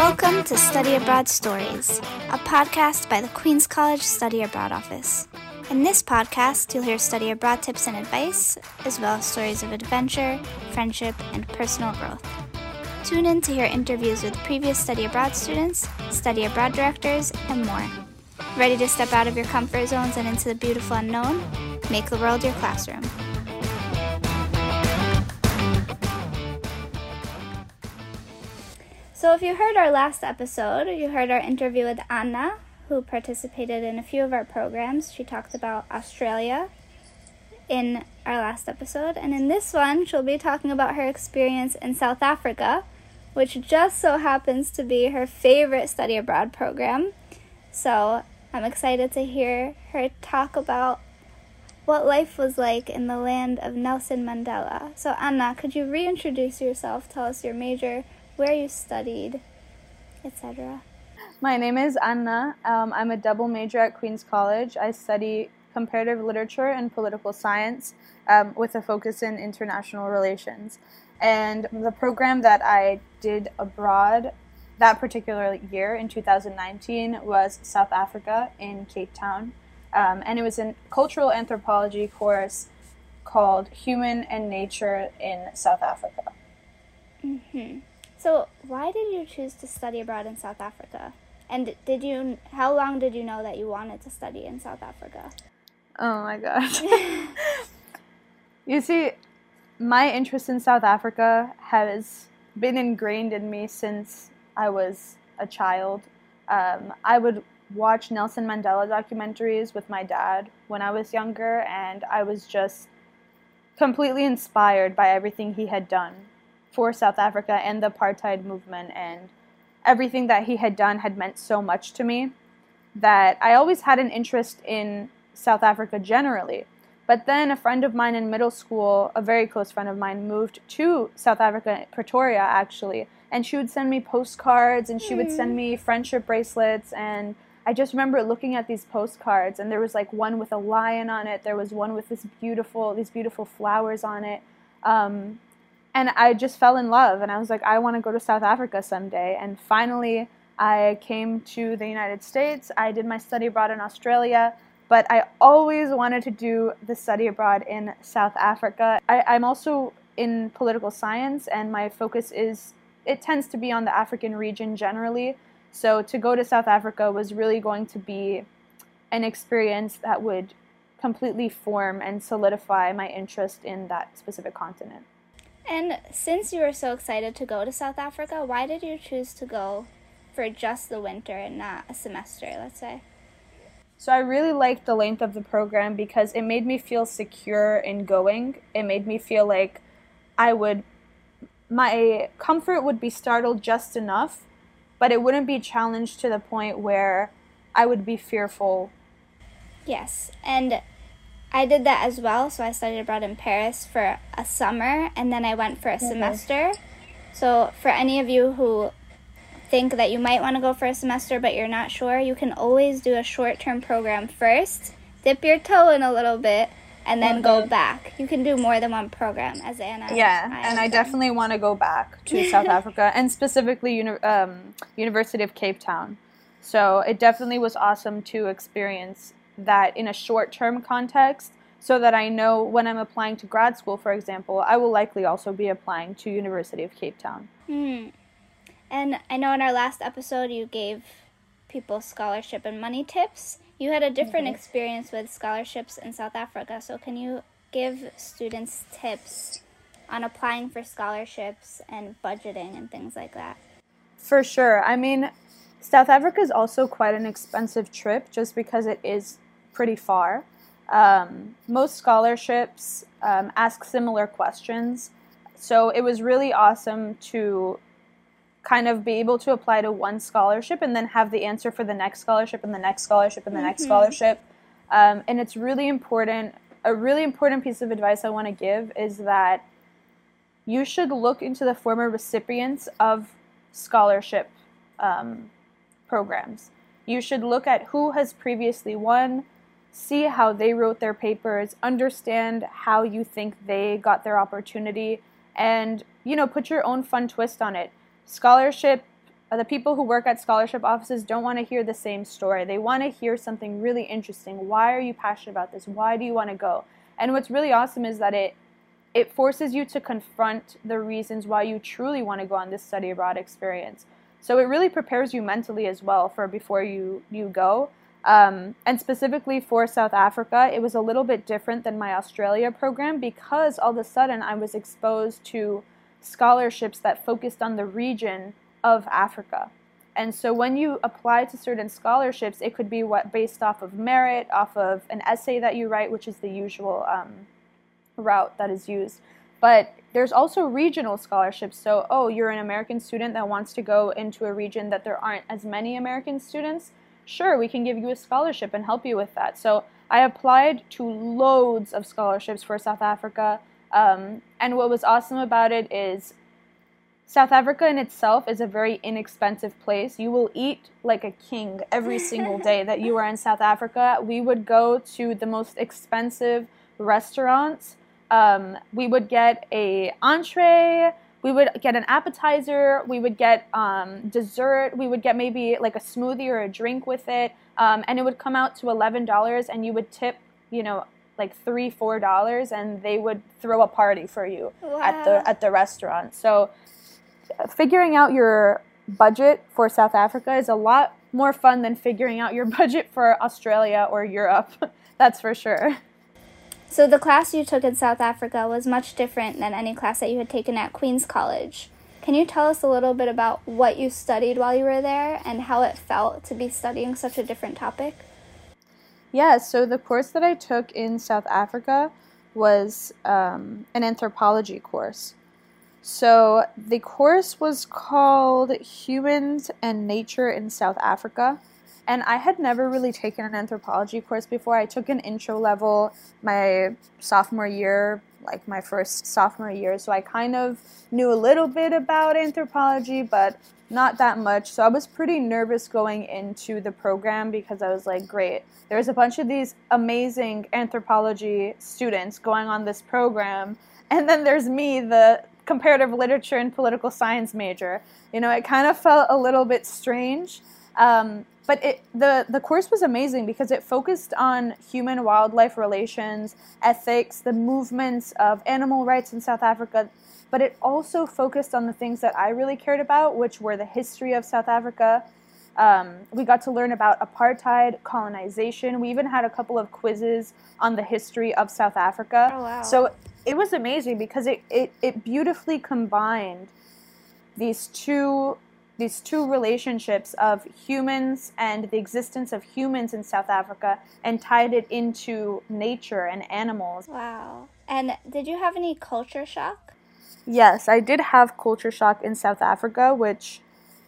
Welcome to Study Abroad Stories, a podcast by the Queens College Study Abroad Office. In this podcast, you'll hear study abroad tips and advice, as well as stories of adventure, friendship, and personal growth. Tune in to hear interviews with previous study abroad students, study abroad directors, and more. Ready to step out of your comfort zones and into the beautiful unknown? Make the world your classroom. So, if you heard our last episode, you heard our interview with Anna, who participated in a few of our programs. She talked about Australia in our last episode, and in this one, she'll be talking about her experience in South Africa, which just so happens to be her favorite study abroad program. So, I'm excited to hear her talk about what life was like in the land of Nelson Mandela. So, Anna, could you reintroduce yourself? Tell us your major where you studied, etc. My name is Anna. Um, I'm a double major at Queens College. I study comparative literature and political science um, with a focus in international relations. And the program that I did abroad that particular year in 2019 was South Africa in Cape Town. Um, and it was a cultural anthropology course called Human and Nature in South Africa. Mm-hmm. So, why did you choose to study abroad in South Africa? And did you how long did you know that you wanted to study in South Africa? Oh my gosh. you see, my interest in South Africa has been ingrained in me since I was a child. Um, I would watch Nelson Mandela documentaries with my dad when I was younger, and I was just completely inspired by everything he had done for South Africa and the apartheid movement and everything that he had done had meant so much to me that I always had an interest in South Africa generally. But then a friend of mine in middle school, a very close friend of mine, moved to South Africa, Pretoria actually, and she would send me postcards and she mm. would send me friendship bracelets and I just remember looking at these postcards and there was like one with a lion on it, there was one with this beautiful these beautiful flowers on it. Um, and I just fell in love and I was like I want to go to South Africa someday. And finally I came to the United States. I did my study abroad in Australia but I always wanted to do the study abroad in South Africa. I, I'm also in political science and my focus is it tends to be on the African region generally. So to go to South Africa was really going to be an experience that would completely form and solidify my interest in that specific continent. And since you were so excited to go to South Africa, why did you choose to go for just the winter and not a semester, let's say? So I really liked the length of the program because it made me feel secure in going. It made me feel like I would my comfort would be startled just enough, but it wouldn't be challenged to the point where I would be fearful. Yes. And I did that as well. So I studied abroad in Paris for a summer and then I went for a mm-hmm. semester. So for any of you who think that you might want to go for a semester but you're not sure, you can always do a short term program first, dip your toe in a little bit, and then go back. You can do more than one program, as Anna. Yeah, I and I definitely want to go back to South Africa and specifically uni- um, University of Cape Town. So it definitely was awesome to experience that in a short term context so that I know when I'm applying to grad school, for example, I will likely also be applying to University of Cape Town. Hmm. And I know in our last episode you gave people scholarship and money tips. You had a different mm-hmm. experience with scholarships in South Africa, so can you give students tips on applying for scholarships and budgeting and things like that? For sure. I mean, South Africa is also quite an expensive trip just because it is pretty far. Um, most scholarships um, ask similar questions. So it was really awesome to kind of be able to apply to one scholarship and then have the answer for the next scholarship and the next scholarship and the mm-hmm. next scholarship. Um, and it's really important. A really important piece of advice I want to give is that you should look into the former recipients of scholarship um, programs. You should look at who has previously won, see how they wrote their papers, understand how you think they got their opportunity, and you know, put your own fun twist on it. Scholarship uh, the people who work at scholarship offices don't want to hear the same story. They want to hear something really interesting. Why are you passionate about this? Why do you want to go? And what's really awesome is that it it forces you to confront the reasons why you truly want to go on this study abroad experience. So it really prepares you mentally as well for before you you go. Um, and specifically for South Africa, it was a little bit different than my Australia program because all of a sudden I was exposed to scholarships that focused on the region of Africa. And so when you apply to certain scholarships, it could be what based off of merit, off of an essay that you write, which is the usual um, route that is used. But there's also regional scholarships. So, oh, you're an American student that wants to go into a region that there aren't as many American students. Sure, we can give you a scholarship and help you with that. So, I applied to loads of scholarships for South Africa. Um, and what was awesome about it is South Africa in itself is a very inexpensive place. You will eat like a king every single day that you are in South Africa. We would go to the most expensive restaurants um, we would get a entree we would get an appetizer we would get um, dessert we would get maybe like a smoothie or a drink with it um, and it would come out to $11 and you would tip you know like three four dollars and they would throw a party for you wow. at the at the restaurant so figuring out your budget for south africa is a lot more fun than figuring out your budget for australia or europe that's for sure so, the class you took in South Africa was much different than any class that you had taken at Queens College. Can you tell us a little bit about what you studied while you were there and how it felt to be studying such a different topic? Yeah, so the course that I took in South Africa was um, an anthropology course. So the course was called Humans and Nature in South Africa. And I had never really taken an anthropology course before. I took an intro level my sophomore year, like my first sophomore year. So I kind of knew a little bit about anthropology, but not that much. So I was pretty nervous going into the program because I was like, great, there's a bunch of these amazing anthropology students going on this program. And then there's me, the comparative literature and political science major. You know, it kind of felt a little bit strange. Um, but it, the, the course was amazing because it focused on human wildlife relations, ethics, the movements of animal rights in South Africa, but it also focused on the things that I really cared about, which were the history of South Africa. Um, we got to learn about apartheid, colonization. We even had a couple of quizzes on the history of South Africa. Oh, wow. So it was amazing because it, it, it beautifully combined these two these two relationships of humans and the existence of humans in South Africa and tied it into nature and animals. Wow. And did you have any culture shock? Yes, I did have culture shock in South Africa, which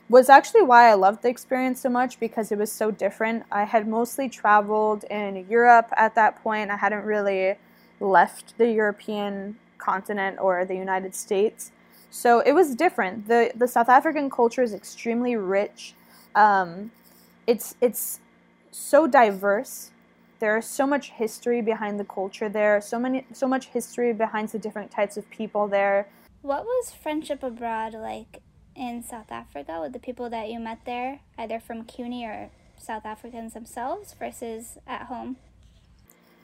was actually why I loved the experience so much because it was so different. I had mostly traveled in Europe at that point. I hadn't really left the European continent or the United States. So it was different. the The South African culture is extremely rich. Um, it's it's so diverse. There is so much history behind the culture there. So many so much history behind the different types of people there. What was friendship abroad like in South Africa with the people that you met there, either from CUNY or South Africans themselves versus at home?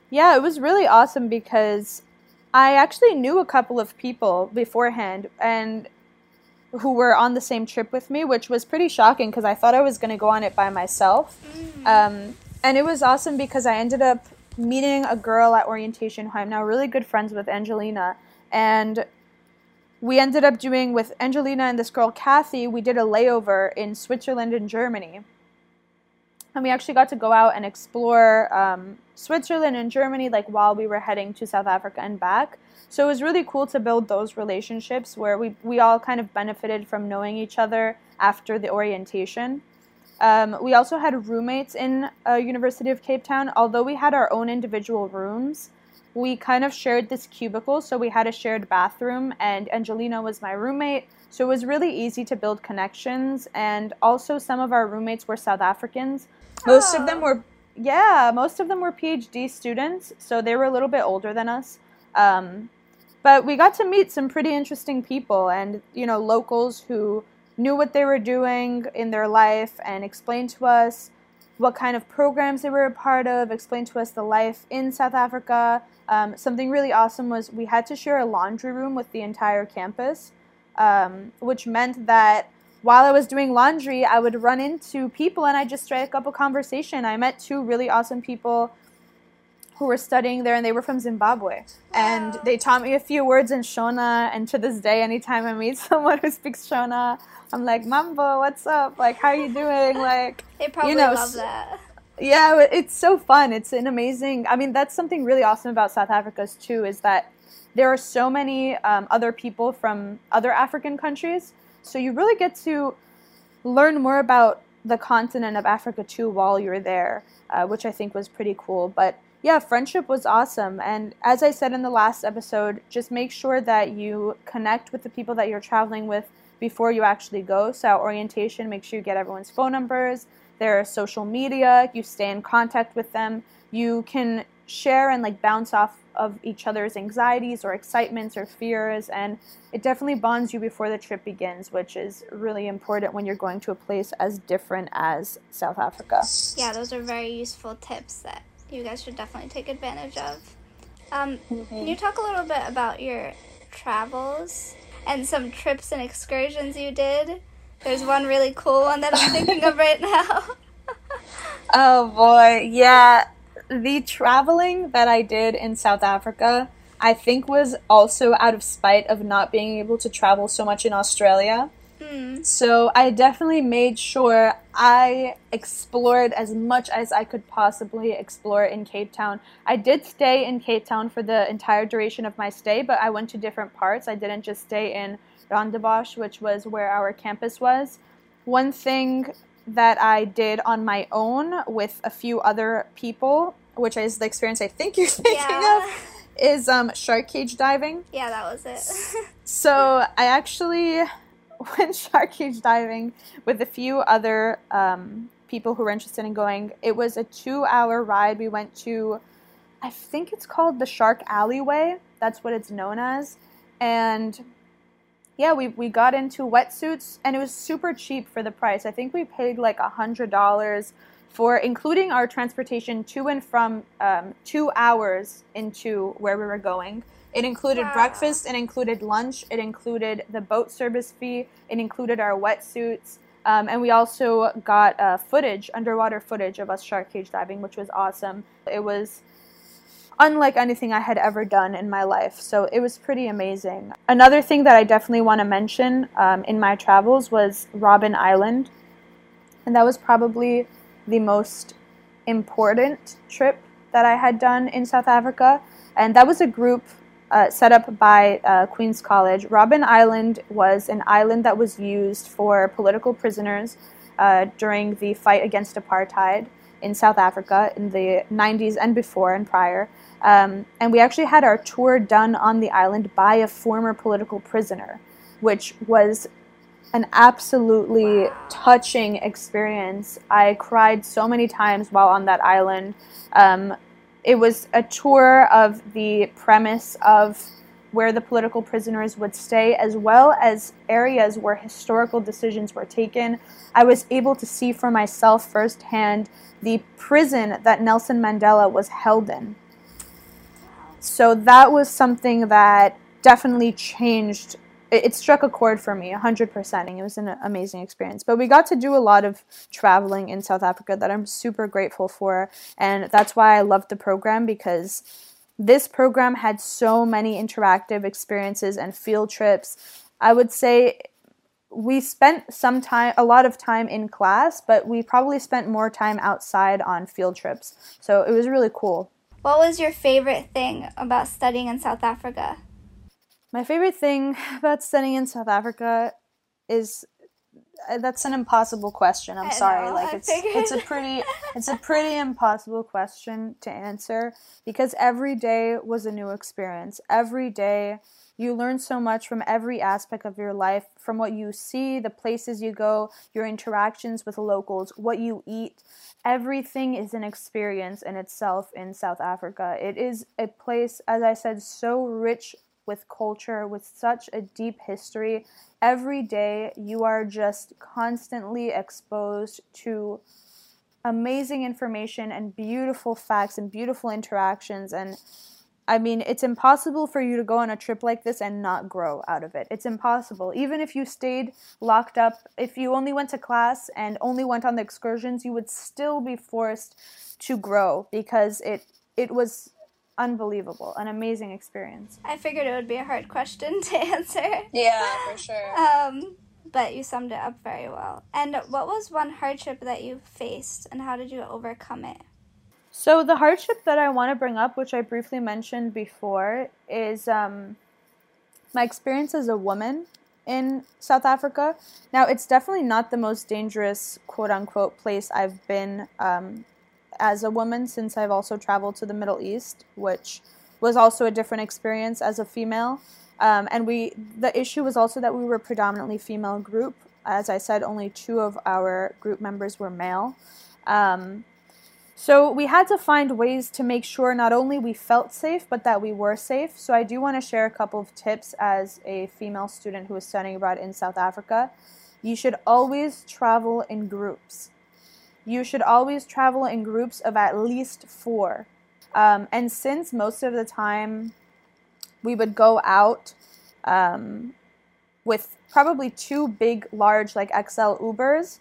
Yeah, it was really awesome because I actually knew a couple of people beforehand and who were on the same trip with me, which was pretty shocking because I thought I was going to go on it by myself. Mm-hmm. Um, and it was awesome because I ended up meeting a girl at orientation who I'm now really good friends with, Angelina. And we ended up doing with Angelina and this girl, Kathy, we did a layover in Switzerland and Germany and we actually got to go out and explore um, Switzerland and Germany like while we were heading to South Africa and back. So it was really cool to build those relationships where we we all kind of benefited from knowing each other after the orientation. Um, we also had roommates in uh, University of Cape Town. Although we had our own individual rooms, we kind of shared this cubicle, so we had a shared bathroom, and Angelina was my roommate. So it was really easy to build connections, and also some of our roommates were South Africans, most oh. of them oh. were, yeah, most of them were PhD students, so they were a little bit older than us. Um, but we got to meet some pretty interesting people and, you know, locals who knew what they were doing in their life and explained to us what kind of programs they were a part of, explained to us the life in South Africa. Um, something really awesome was we had to share a laundry room with the entire campus, um, which meant that while I was doing laundry, I would run into people and I just strike up a conversation. I met two really awesome people who were studying there and they were from Zimbabwe. And they taught me a few words in Shona. And to this day, anytime I meet someone who speaks Shona, I'm like, Mambo, what's up? Like, how are you doing? Like, They probably know, love that. Yeah, it's so fun. It's an amazing. I mean, that's something really awesome about South Africa's too is that there are so many um, other people from other African countries. So you really get to learn more about the continent of Africa too while you're there, uh, which I think was pretty cool. But yeah, friendship was awesome. And as I said in the last episode, just make sure that you connect with the people that you're traveling with before you actually go. So, orientation, make sure you get everyone's phone numbers, their social media, you stay in contact with them. You can share and like bounce off of each other's anxieties or excitements or fears. And it definitely bonds you before the trip begins, which is really important when you're going to a place as different as South Africa. Yeah, those are very useful tips that you guys should definitely take advantage of. Um, Can you talk a little bit about your travels and some trips and excursions you did? There's one really cool one that I'm thinking of right now. Oh boy, yeah. The traveling that I did in South Africa, I think was also out of spite of not being able to travel so much in Australia. Hmm. So I definitely made sure I explored as much as I could possibly explore in Cape Town. I did stay in Cape Town for the entire duration of my stay, but I went to different parts. I didn't just stay in Rondebosch, which was where our campus was. One thing that I did on my own with a few other people, which is the experience I think you're thinking Yeah. of, is um, shark cage diving. Yeah, that was it. So I actually went shark cage diving with a few other um, people who were interested in going. It was a two-hour ride. We went to, I think it's called the Shark Alleyway. That's what it's known as, and yeah, we, we got into wetsuits and it was super cheap for the price. I think we paid like a hundred dollars for including our transportation to and from um, two hours into where we were going. It included Wow. breakfast, it included lunch, it included the boat service fee, it included our wetsuits, um, and we also got uh, footage, underwater footage of us shark cage diving, which was awesome. It was unlike anything I had ever done in my life. So it was pretty amazing. Another thing that I definitely want to mention um, in my travels was Robben Island. And that was probably the most important trip that I had done in South Africa. And that was a group uh, set up by uh, Queens College. Robben Island was an island that was used for political prisoners uh, during the fight against apartheid in South Africa in the 90s and before and prior. Um, and we actually had our tour done on the island by a former political prisoner, which was an absolutely Wow. touching experience. I cried so many times while on that island. Um, it was a tour of the premise of where the political prisoners would stay, as well as areas where historical decisions were taken. I was able to see for myself firsthand the prison that Nelson Mandela was held in. So that was something that definitely changed. It, struck a chord for me, 100%. It was an amazing experience. But we got to do a lot of traveling in South Africa that I'm super grateful for. And that's why I loved the program because this program had so many interactive experiences and field trips. I would say we spent some time, a lot of time in class, but we probably spent more time outside on field trips. So it was really cool. what was your favorite thing about studying in South Africa? My favorite thing about studying in South Africa is Uh, that's an impossible question. I'm sorry. know, like I it's it's a pretty it's a pretty impossible question to answer because every day was a new experience. Every day you learn so much from every aspect of your life, from what you see, the places you go, your interactions with locals, what you eat. Everything is an experience in itself in South Africa. It is a place, as I said, so rich with culture, with such a deep history. Every day, you are just constantly exposed to amazing information and beautiful facts and beautiful interactions. And I mean, it's impossible for you to go on a trip like this and not grow out of it. It's impossible. Even if you stayed locked up, if you only went to class and only went on the excursions, you would still be forced to grow because it it was unbelievable, an amazing experience. I figured it would be a hard question to answer. Yeah, for sure. Um, but you summed it up very well. And what was one hardship that you faced, and how did you overcome it? So the hardship that I want to bring up, which I briefly mentioned before, is um, my experience as a woman in South Africa. Now, it's definitely not the most dangerous, quote unquote, place I've been um, as a woman since I've also traveled to the Middle East, which was also a different experience as a female. Um, and we, the issue was also that we were predominantly female group. As I said, only two of our group members were male. Um, so we had to find ways to make sure not only we felt safe, but that we were safe. So I do want to share a couple of tips as a female student who is studying abroad in South Africa. You should always travel in groups. You should always travel in groups of at least four. Um, and since most of the time we would go out um, with probably two big, large, like XL Ubers,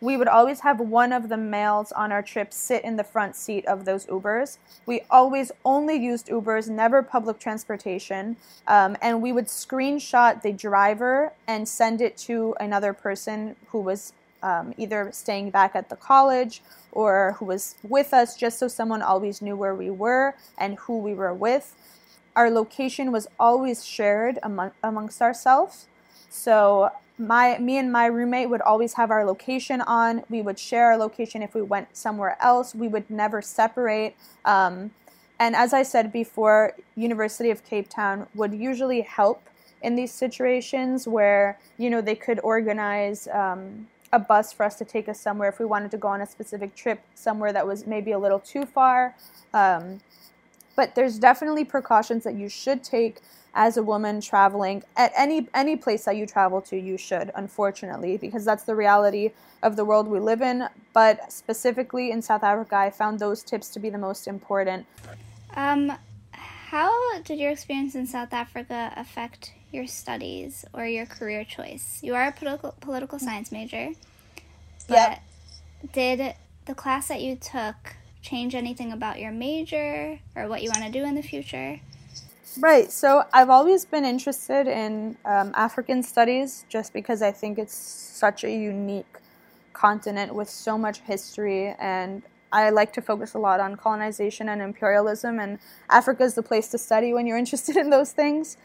we would always have one of the males on our trip sit in the front seat of those Ubers. We always only used Ubers, never public transportation. Um, and we would screenshot the driver and send it to another person who was um, either staying back at the college or who was with us, just so someone always knew where we were and who we were with. Our location was always shared among, amongst ourselves. So my me and my roommate would always have our location on. We would share our location if we went somewhere else. We would never separate. Um, and as I said before, University of Cape Town would usually help in these situations where you know they could organize um, a bus for us to take us somewhere if we wanted to go on a specific trip somewhere that was maybe a little too far. Um, but there's definitely precautions that you should take as a woman traveling at any any place that you travel to you should unfortunately because that's the reality of the world we live in but specifically in south africa i found those tips to be the most important um, how did your experience in south africa affect your studies or your career choice you are a political political science major but Yep. did the class that you took change anything about your major or what you want to do in the future Right. So I've always been interested in um, African studies just because I think it's such a unique continent with so much history. And I like to focus a lot on colonization and imperialism. And Africa is the place to study when you're interested in those things.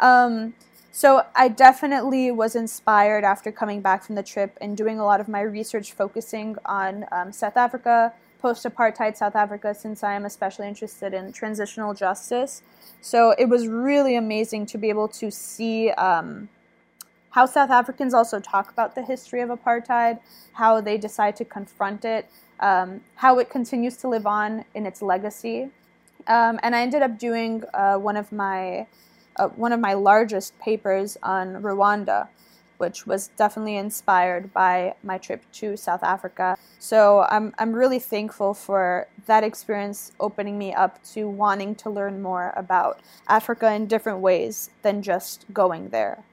Um, so I definitely was inspired after coming back from the trip and doing a lot of my research focusing on um, South Africa, post apartheid South Africa, since I am especially interested in transitional justice. So it was really amazing to be able to see um, how South Africans also talk about the history of apartheid, how they decide to confront it, um, how it continues to live on in its legacy. Um, and I ended up doing uh, one of my uh, one of my largest papers on Rwanda, which was definitely inspired by my trip to South Africa. So I'm, I'm really thankful for that experience opening me up to wanting to learn more about Africa in different ways than just going there.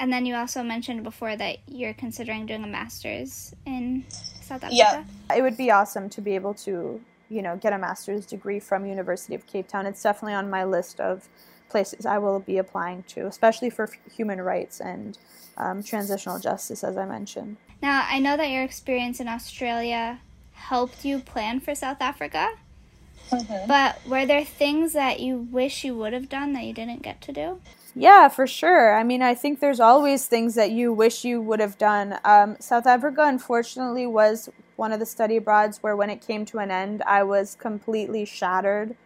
and then you also mentioned before that you're considering doing a master's in south africa Yeah. It would be awesome to be able to, you know, get a master's degree from University of Cape Town. It's definitely on my list of places I will be applying to, especially for f- human rights and um, transitional justice, as I mentioned. Now, I know that your experience in Australia helped you plan for South Africa, but were there things that you wish you would have done that you didn't get to do? Yeah, for sure. I mean, I think there's always things that you wish you would have done. Um, South Africa, unfortunately, was one of the study abroads where, when it came to an end, I was completely shattered.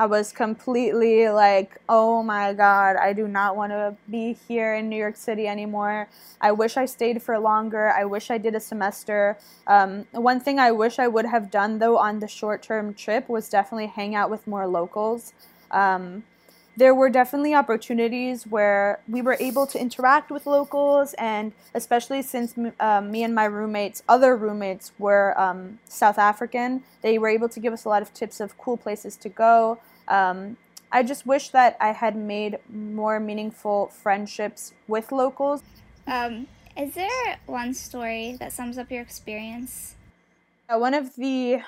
I was completely like, oh my God, I do not want to be here in New York City anymore. I wish I stayed for longer. I wish I did a semester. Um, one thing I wish I would have done, though, on the short term trip was definitely hang out with more locals. Um, there were definitely opportunities where we were able to interact with locals, and especially since uh, me and my roommates, other roommates, were um, South African, they were able to give us a lot of tips of cool places to go. Um, I just wish that I had made more meaningful friendships with locals. Um, is there one story that sums up your experience? Uh, one of the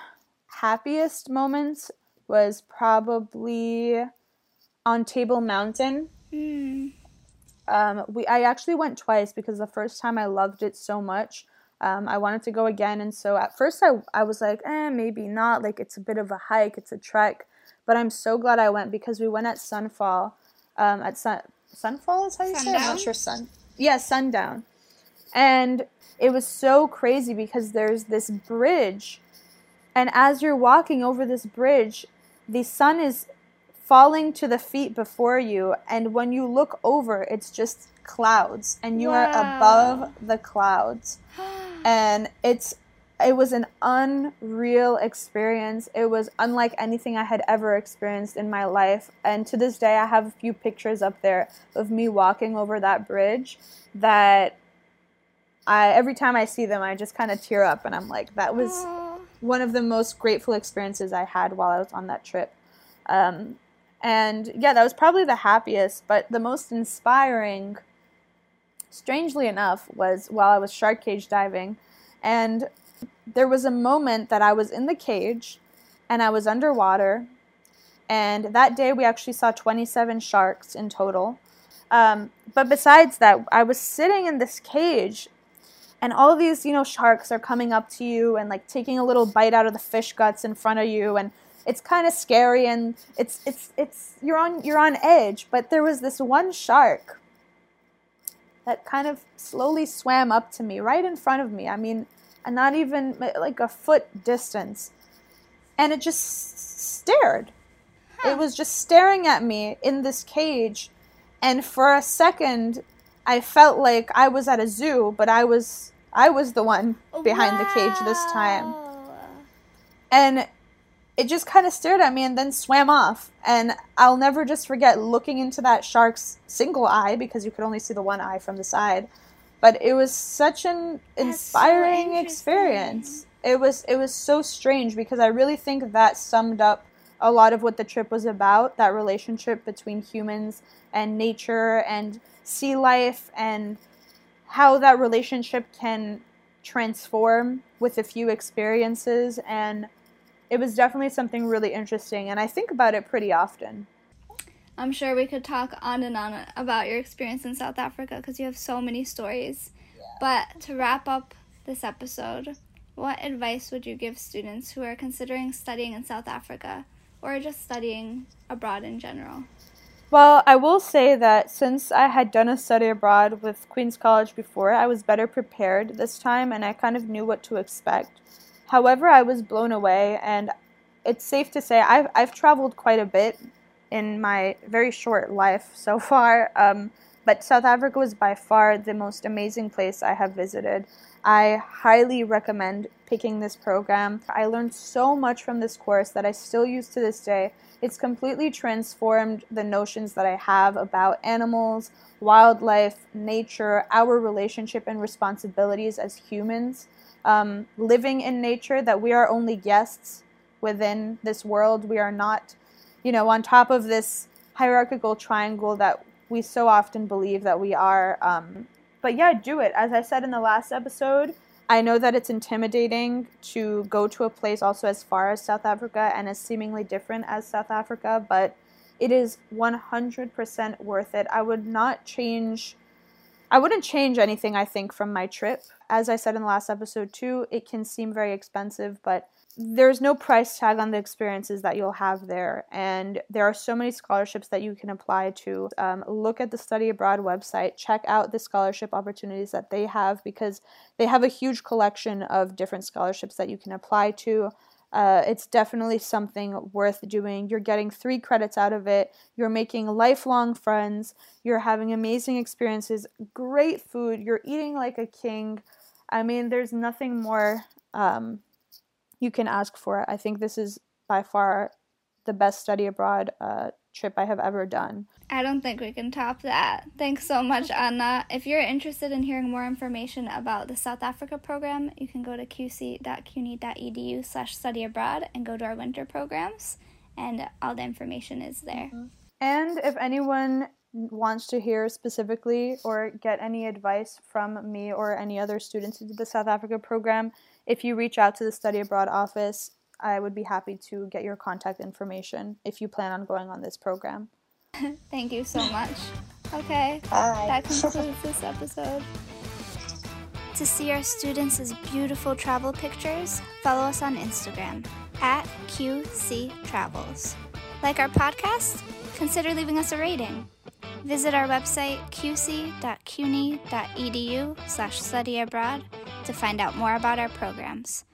happiest moments was probably on Table Mountain. Mm. Um, we I actually went twice because the first time I loved it so much. Um, I wanted to go again, and so at first I I was like, eh, maybe not. Like it's a bit of a hike, it's a trek, but I'm so glad I went because we went at sunfall. Um, at sun sunfall is how you sundown? say. It? I'm not sure sun. Yeah, sundown, and it was so crazy because there's this bridge, and as you're walking over this bridge, the sun is falling to the feet before you, and when you look over, it's just clouds, and you wow. are above the clouds. and it's it was an unreal experience. It was unlike anything I had ever experienced in my life. And to this day, I have a few pictures up there of me walking over that bridge that I every time I see them, I just kind of tear up and I'm like, that was Aww. one of the most grateful experiences I had while I was on that trip. Um, and yeah, that was probably the happiest, but the most inspiring, strangely enough, was while I was shark cage diving. And there was a moment that I was in the cage and I was underwater. And that day we actually saw 27 sharks in total. Um, but besides that, I was sitting in this cage and all these, you know, sharks are coming up to you and like taking a little bite out of the fish guts in front of you. And it's kind of scary and it's it's it's you're on you're on edge but there was this one shark that kind of slowly swam up to me right in front of me i mean not even uh, like a foot distance and it just stared huh. it was just staring at me in this cage and for a second i felt like i was at a zoo but i was i was the one behind wow. the cage this time and it just kind of stared at me and then swam off. And I'll never just forget looking into that shark's single eye because you could only see the one eye from the side. But it was such an inspiring so experience. It was it was so strange because I really think that summed up a lot of what the trip was about, that relationship between humans and nature and sea life and how that relationship can transform with a few experiences and it was definitely something really interesting, and I think about it pretty often. I'm sure we could talk on and on about your experience in South Africa because you have so many stories. Yeah. But to wrap up this episode, what advice would you give students who are considering studying in South Africa or just studying abroad in general? Well, I will say that since I had done a study abroad with Queens College before, I was better prepared this time and I kind of knew what to expect. However, I was blown away, and it's safe to say I've, I've traveled quite a bit in my very short life so far. Um, but South Africa was by far the most amazing place I have visited. I highly recommend picking this program. I learned so much from this course that I still use to this day. It's completely transformed the notions that I have about animals, wildlife, nature, our relationship and responsibilities as humans um, living in nature, that we are only guests within this world. We are not, you know, on top of this hierarchical triangle that we so often believe that we are. Um, but yeah, do it. As I said in the last episode, I know that it's intimidating to go to a place also as far as South Africa and as seemingly different as South Africa, but it is 100% worth it. I would not change I wouldn't change anything I think from my trip. As I said in the last episode too, it can seem very expensive, but there's no price tag on the experiences that you'll have there. And there are so many scholarships that you can apply to. Um, look at the Study Abroad website, check out the scholarship opportunities that they have because they have a huge collection of different scholarships that you can apply to. Uh, it's definitely something worth doing. You're getting three credits out of it. You're making lifelong friends. You're having amazing experiences, great food. You're eating like a king. I mean, there's nothing more um, you can ask for. I think this is by far the best study abroad uh, trip I have ever done. I don't think we can top that. Thanks so much, Anna. If you're interested in hearing more information about the South Africa program, you can go to qc.cuny.edu slash study abroad and go to our winter programs, and all the information is there. Mm-hmm. And if anyone wants to hear specifically or get any advice from me or any other students who did the South Africa program, if you reach out to the Study Abroad office, I would be happy to get your contact information if you plan on going on this program. Thank you so much. Okay, Bye. that concludes this episode. To see our students' beautiful travel pictures, follow us on Instagram at QC Travels. Like our podcast? Consider leaving us a rating. Visit our website qc.cuny.edu slash study abroad to find out more about our programs.